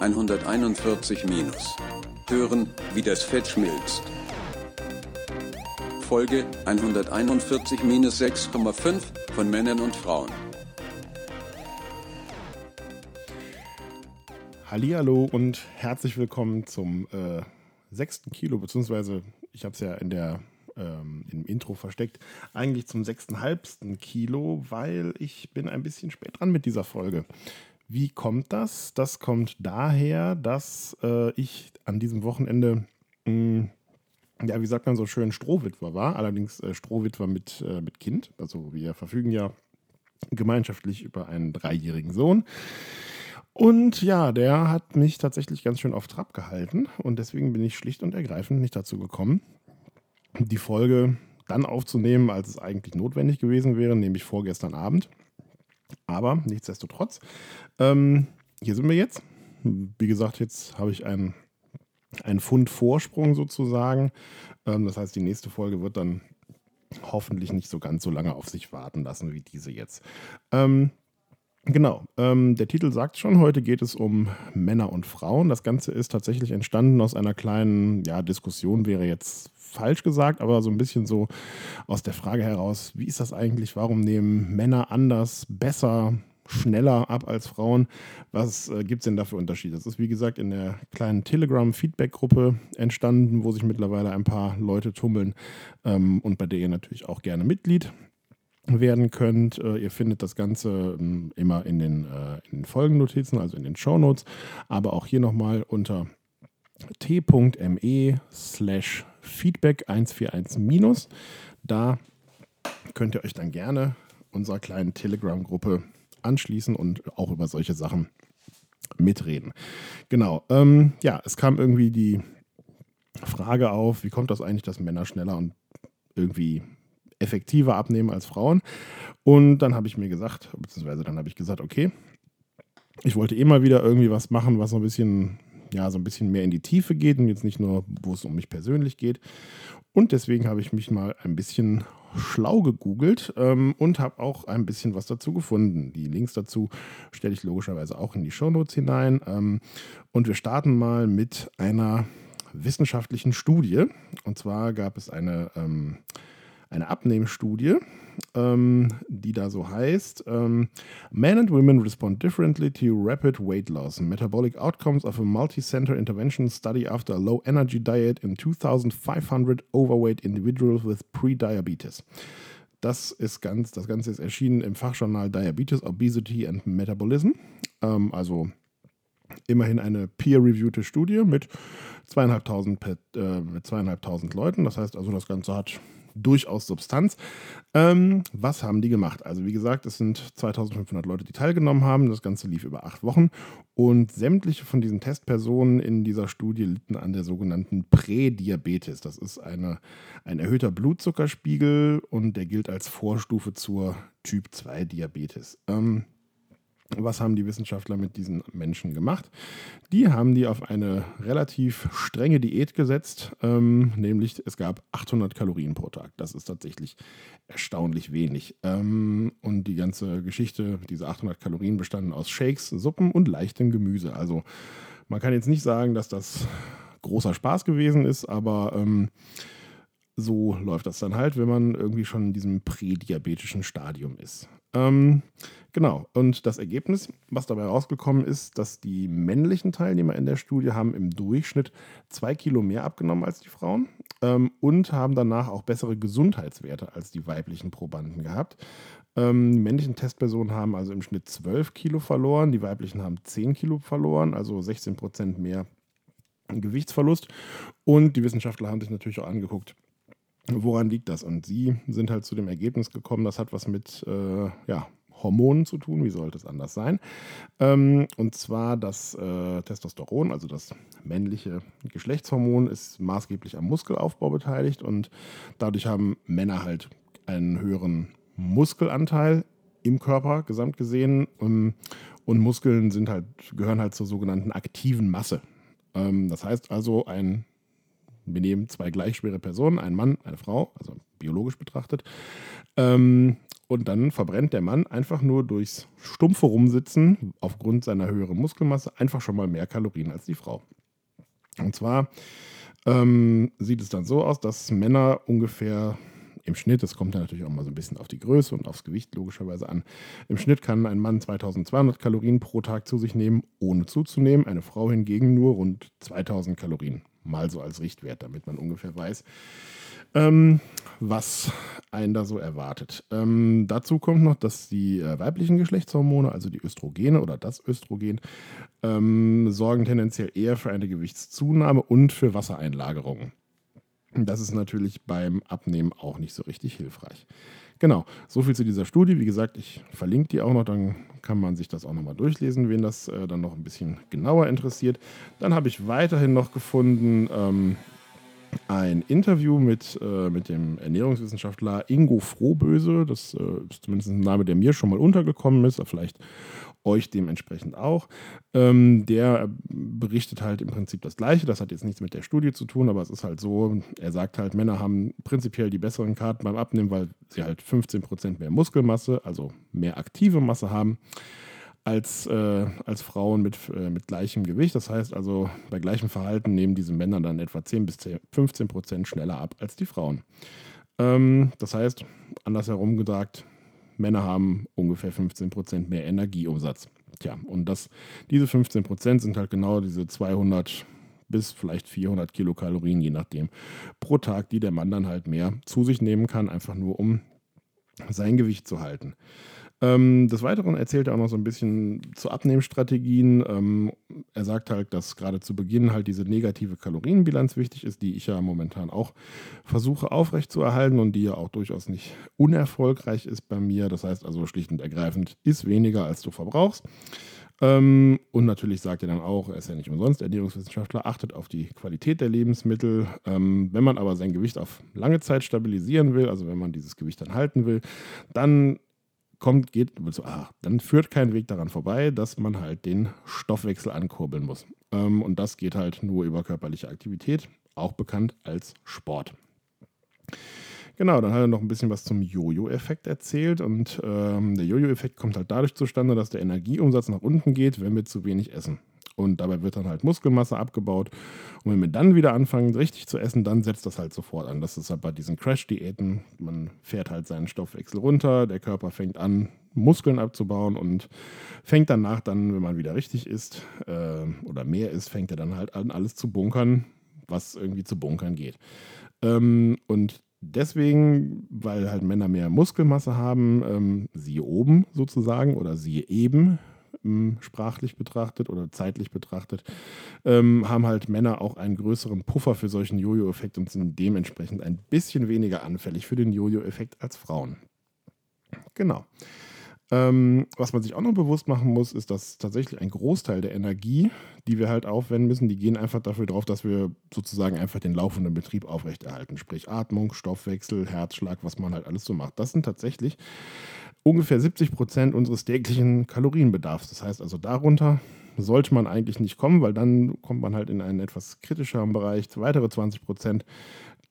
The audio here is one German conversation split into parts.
141 minus. Hören, wie das Fett schmilzt. Folge 141 minus 6,5 von Männern und Frauen. Hallihallo und herzlich willkommen zum äh, sechsten Kilo, beziehungsweise ich habe es ja in der ähm, im Intro versteckt, eigentlich zum sechsten halbsten Kilo, weil ich bin ein bisschen spät dran mit dieser Folge. Wie kommt das? Das kommt daher, dass äh, ich an diesem Wochenende, mh, hm, ja, wie sagt man so schön, Strohwitwer war. Allerdings äh, Strohwitwer mit, äh, mit Kind. Also wir verfügen ja gemeinschaftlich über einen dreijährigen Sohn. Und ja, der hat mich tatsächlich ganz schön auf Trab gehalten. Und deswegen bin ich schlicht und ergreifend nicht dazu gekommen, die Folge dann aufzunehmen, als es eigentlich notwendig gewesen wäre, nämlich vorgestern Abend. Aber nichtsdestotrotz, ähm, hier sind wir jetzt. Wie gesagt, jetzt habe ich einen, einen Pfund Vorsprung sozusagen. Ähm, das heißt, die nächste Folge wird dann hoffentlich nicht so ganz so lange auf sich warten lassen wie diese jetzt. Ähm, Genau, ähm, der Titel sagt schon, heute geht es um Männer und Frauen. Das Ganze ist tatsächlich entstanden aus einer kleinen ja, Diskussion, wäre jetzt falsch gesagt, aber so ein bisschen so aus der Frage heraus, wie ist das eigentlich, warum nehmen Männer anders, besser, schneller ab als Frauen? Was äh, gibt es denn da für Unterschiede? Das ist wie gesagt in der kleinen Telegram-Feedback-Gruppe entstanden, wo sich mittlerweile ein paar Leute tummeln ähm, und bei der ihr natürlich auch gerne Mitglied werden könnt. Äh, ihr findet das Ganze ähm, immer in den, äh, in den Folgennotizen, also in den Shownotes, aber auch hier nochmal unter t.me slash feedback 141 minus. Da könnt ihr euch dann gerne unserer kleinen Telegram-Gruppe anschließen und auch über solche Sachen mitreden. Genau. Ähm, ja, es kam irgendwie die Frage auf, wie kommt das eigentlich, dass Männer schneller und irgendwie effektiver abnehmen als Frauen? Und dann habe ich mir gesagt, beziehungsweise dann habe ich gesagt, okay, ich wollte eh mal wieder irgendwie was machen, was so ein bisschen ja, so ein bisschen mehr in die Tiefe geht und jetzt nicht nur, wo es um mich persönlich geht. Und deswegen habe ich mich mal ein bisschen schlau gegoogelt ähm, und habe auch ein bisschen was dazu gefunden. Die Links dazu stelle ich logischerweise auch in die Shownotes hinein. Ähm, und wir starten mal mit einer wissenschaftlichen Studie. Und zwar gab es eine, ähm, eine Abnehmstudie ähm, die da so heißt. Ähm, Men and women respond differently to rapid weight loss. Metabolic outcomes of a multi-center intervention study after a low energy diet in 2500 overweight individuals with pre-diabetes. Das ist ganz, das Ganze ist erschienen im Fachjournal Diabetes, Obesity and Metabolism. Ähm, also immerhin eine peer-reviewte Studie mit zweieinhalbtausend, äh, mit zweieinhalbtausend Leuten. Das heißt also, das Ganze hat durchaus Substanz. Ähm, was haben die gemacht? Also wie gesagt, es sind 2500 Leute, die teilgenommen haben. Das Ganze lief über acht Wochen und sämtliche von diesen Testpersonen in dieser Studie litten an der sogenannten Prädiabetes. Das ist eine, ein erhöhter Blutzuckerspiegel und der gilt als Vorstufe zur Typ-2-Diabetes. Ähm, was haben die Wissenschaftler mit diesen Menschen gemacht? Die haben die auf eine relativ strenge Diät gesetzt, ähm, nämlich es gab 800 Kalorien pro Tag. Das ist tatsächlich erstaunlich wenig. Ähm, und die ganze Geschichte, diese 800 Kalorien bestanden aus Shakes, Suppen und leichtem Gemüse. Also man kann jetzt nicht sagen, dass das großer Spaß gewesen ist, aber ähm, so läuft das dann halt, wenn man irgendwie schon in diesem prädiabetischen Stadium ist. Ähm, genau, und das Ergebnis, was dabei rausgekommen ist, dass die männlichen Teilnehmer in der Studie haben im Durchschnitt zwei Kilo mehr abgenommen als die Frauen ähm, und haben danach auch bessere Gesundheitswerte als die weiblichen Probanden gehabt. Ähm, die männlichen Testpersonen haben also im Schnitt 12 Kilo verloren, die weiblichen haben 10 Kilo verloren, also 16 Prozent mehr Gewichtsverlust. Und die Wissenschaftler haben sich natürlich auch angeguckt, Woran liegt das? Und sie sind halt zu dem Ergebnis gekommen, das hat was mit äh, ja, Hormonen zu tun. Wie sollte es anders sein? Ähm, und zwar das äh, Testosteron, also das männliche Geschlechtshormon, ist maßgeblich am Muskelaufbau beteiligt und dadurch haben Männer halt einen höheren Muskelanteil im Körper gesamt gesehen. Ähm, und Muskeln sind halt, gehören halt zur sogenannten aktiven Masse. Ähm, das heißt also, ein wir nehmen zwei gleich schwere Personen, ein Mann, eine Frau, also biologisch betrachtet. Ähm, Und dann verbrennt der Mann einfach nur durchs stumpfe Rumsitzen aufgrund seiner höheren Muskelmasse einfach schon mal mehr Kalorien als die Frau. Und zwar ähm, sieht es dann so aus, dass Männer ungefähr im Schnitt, das kommt ja natürlich auch mal so ein bisschen auf die Größe und aufs Gewicht logischerweise an, im Schnitt kann ein Mann 2200 Kalorien pro Tag zu sich nehmen, ohne zuzunehmen, eine Frau hingegen nur rund 2000 Kalorien, mal so als Richtwert, damit man ungefähr weiß, ähm, was einen da so erwartet. Ähm, dazu kommt noch, dass die äh, weiblichen Geschlechtshormone, also die Östrogene oder das Östrogen, ähm, sorgen tendenziell eher für eine Gewichtszunahme und für Wassereinlagerungen. Das ist natürlich beim Abnehmen auch nicht so richtig hilfreich. Genau, so viel zu dieser Studie. Wie gesagt, ich verlinke die auch noch, dann kann man sich das auch nochmal durchlesen, wen das äh, dann noch ein bisschen genauer interessiert. Dann habe ich weiterhin noch gefunden ähm, ein Interview mit, äh, mit dem Ernährungswissenschaftler Ingo Frohböse. Das äh, ist zumindest ein Name, der mir schon mal untergekommen ist. Vielleicht euch dementsprechend auch. Ähm, der berichtet halt im Prinzip das Gleiche. Das hat jetzt nichts mit der Studie zu tun, aber es ist halt so, er sagt halt, Männer haben prinzipiell die besseren Karten beim Abnehmen, weil sie halt 15% mehr Muskelmasse, also mehr aktive Masse haben als, äh, als Frauen mit, äh, mit gleichem Gewicht. Das heißt also, bei gleichem Verhalten nehmen diese Männer dann etwa 10 bis 10, 15 Prozent schneller ab als die Frauen. Ähm, das heißt, andersherum gesagt, Männer haben ungefähr 15% mehr Energieumsatz. Tja, und das, diese 15% sind halt genau diese 200 bis vielleicht 400 Kilokalorien, je nachdem, pro Tag, die der Mann dann halt mehr zu sich nehmen kann, einfach nur um sein Gewicht zu halten. Ähm, des Weiteren erzählt er auch noch so ein bisschen zu Abnehmstrategien. Ähm, er sagt halt, dass gerade zu Beginn halt diese negative Kalorienbilanz wichtig ist, die ich ja momentan auch versuche aufrechtzuerhalten und die ja auch durchaus nicht unerfolgreich ist bei mir. Das heißt also schlicht und ergreifend, ist weniger als du verbrauchst. Ähm, und natürlich sagt er dann auch, er ist ja nicht umsonst Ernährungswissenschaftler, achtet auf die Qualität der Lebensmittel. Ähm, wenn man aber sein Gewicht auf lange Zeit stabilisieren will, also wenn man dieses Gewicht dann halten will, dann kommt, geht, ah, dann führt kein Weg daran vorbei, dass man halt den Stoffwechsel ankurbeln muss. Ähm, und das geht halt nur über körperliche Aktivität, auch bekannt als Sport. Genau, dann hat er noch ein bisschen was zum Jojo-Effekt erzählt. Und ähm, der Jojo-Effekt kommt halt dadurch zustande, dass der Energieumsatz nach unten geht, wenn wir zu wenig essen. Und dabei wird dann halt Muskelmasse abgebaut. Und wenn wir dann wieder anfangen, richtig zu essen, dann setzt das halt sofort an. Das ist halt bei diesen Crash-Diäten. Man fährt halt seinen Stoffwechsel runter, der Körper fängt an, Muskeln abzubauen und fängt danach dann, wenn man wieder richtig isst äh, oder mehr isst, fängt er dann halt an, alles zu bunkern, was irgendwie zu bunkern geht. Ähm, und deswegen, weil halt Männer mehr Muskelmasse haben, ähm, siehe oben sozusagen oder siehe eben, sprachlich betrachtet oder zeitlich betrachtet, ähm, haben halt Männer auch einen größeren Puffer für solchen Jojo-Effekt und sind dementsprechend ein bisschen weniger anfällig für den Jojo-Effekt als Frauen. Genau. Ähm, was man sich auch noch bewusst machen muss, ist, dass tatsächlich ein Großteil der Energie, die wir halt aufwenden müssen, die gehen einfach dafür drauf, dass wir sozusagen einfach den laufenden Betrieb aufrechterhalten. Sprich Atmung, Stoffwechsel, Herzschlag, was man halt alles so macht. Das sind tatsächlich ungefähr 70 Prozent unseres täglichen Kalorienbedarfs. Das heißt also, darunter sollte man eigentlich nicht kommen, weil dann kommt man halt in einen etwas kritischeren Bereich. Weitere 20 Prozent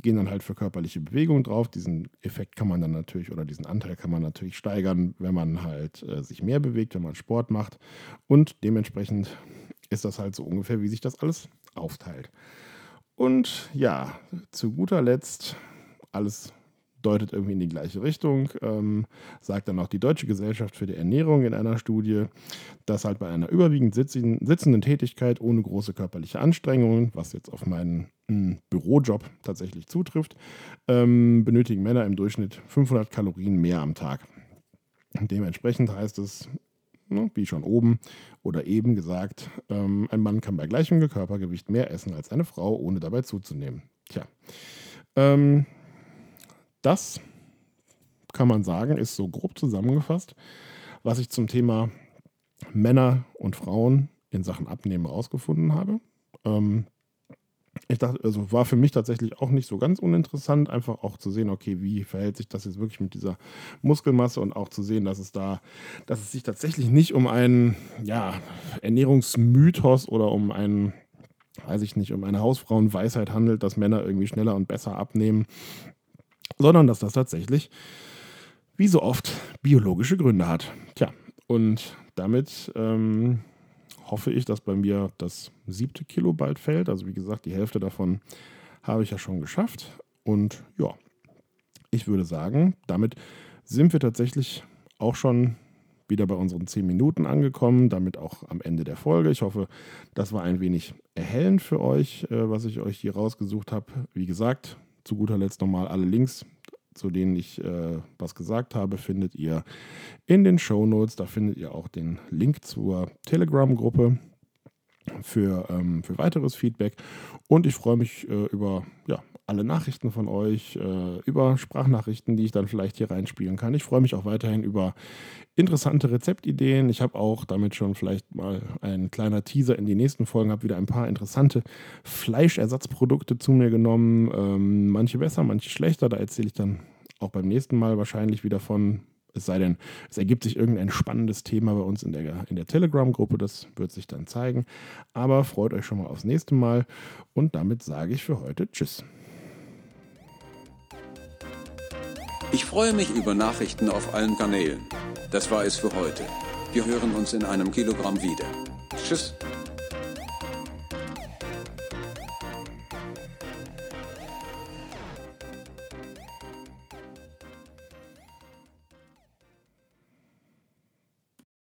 gehen dann halt für körperliche Bewegung drauf. Diesen Effekt kann man dann natürlich oder diesen Anteil kann man natürlich steigern, wenn man halt äh, sich mehr bewegt, wenn man Sport macht. Und dementsprechend ist das halt so ungefähr, wie sich das alles aufteilt. Und ja, zu guter Letzt alles deutet irgendwie in die gleiche Richtung. Ähm, sagt dann auch die Deutsche Gesellschaft für die Ernährung in einer Studie, dass halt bei einer überwiegend sitzenden Tätigkeit ohne große körperliche Anstrengungen, was jetzt auf meinen mh, Bürojob tatsächlich zutrifft, ähm, benötigen Männer im Durchschnitt 500 Kalorien mehr am Tag. Dementsprechend heißt es, ne, wie schon oben oder eben gesagt, ähm, ein Mann kann bei gleichem Körpergewicht mehr essen als eine Frau, ohne dabei zuzunehmen. Tja. Ähm, das kann man sagen, ist so grob zusammengefasst, was ich zum Thema Männer und Frauen in Sachen Abnehmen rausgefunden habe. Ähm, ich dachte, also war für mich tatsächlich auch nicht so ganz uninteressant, einfach auch zu sehen, okay, wie verhält sich das jetzt wirklich mit dieser Muskelmasse und auch zu sehen, dass es da, dass es sich tatsächlich nicht um einen ja, Ernährungsmythos oder um einen, weiß ich nicht, um eine Hausfrauenweisheit handelt, dass Männer irgendwie schneller und besser abnehmen, sondern dass das tatsächlich wie so oft biologische Gründe hat. Tja, und damit ähm, hoffe ich, dass bei mir das siebte Kilo bald fällt. Also wie gesagt, die Hälfte davon habe ich ja schon geschafft. Und ja, ich würde sagen, damit sind wir tatsächlich auch schon wieder bei unseren 10 Minuten angekommen, damit auch am Ende der Folge. Ich hoffe, das war ein wenig erhellend für euch, äh, was ich euch hier rausgesucht habe. Wie gesagt, zu guter Letzt nochmal alle Links, zu denen ich äh, was gesagt habe, findet ihr in den Show Notes. Da findet ihr auch den Link zur Telegram-Gruppe für, ähm, für weiteres Feedback. Und ich freue mich äh, über ja, alle Nachrichten von euch, äh, über Sprachnachrichten, die ich dann vielleicht hier reinspielen kann. Ich freue mich auch weiterhin über interessante Rezeptideen. Ich habe auch damit schon vielleicht mal ein kleiner Teaser in die nächsten Folgen, habe wieder ein paar interessante Fleischersatzprodukte zu mir genommen. Ähm, manche besser, manche schlechter. Da erzähle ich dann auch beim nächsten Mal wahrscheinlich wieder von. Es sei denn, es ergibt sich irgendein spannendes Thema bei uns in der, in der Telegram-Gruppe. Das wird sich dann zeigen. Aber freut euch schon mal aufs nächste Mal. Und damit sage ich für heute Tschüss. Ich freue mich über Nachrichten auf allen Kanälen. Das war es für heute. Wir hören uns in einem Kilogramm wieder. Tschüss.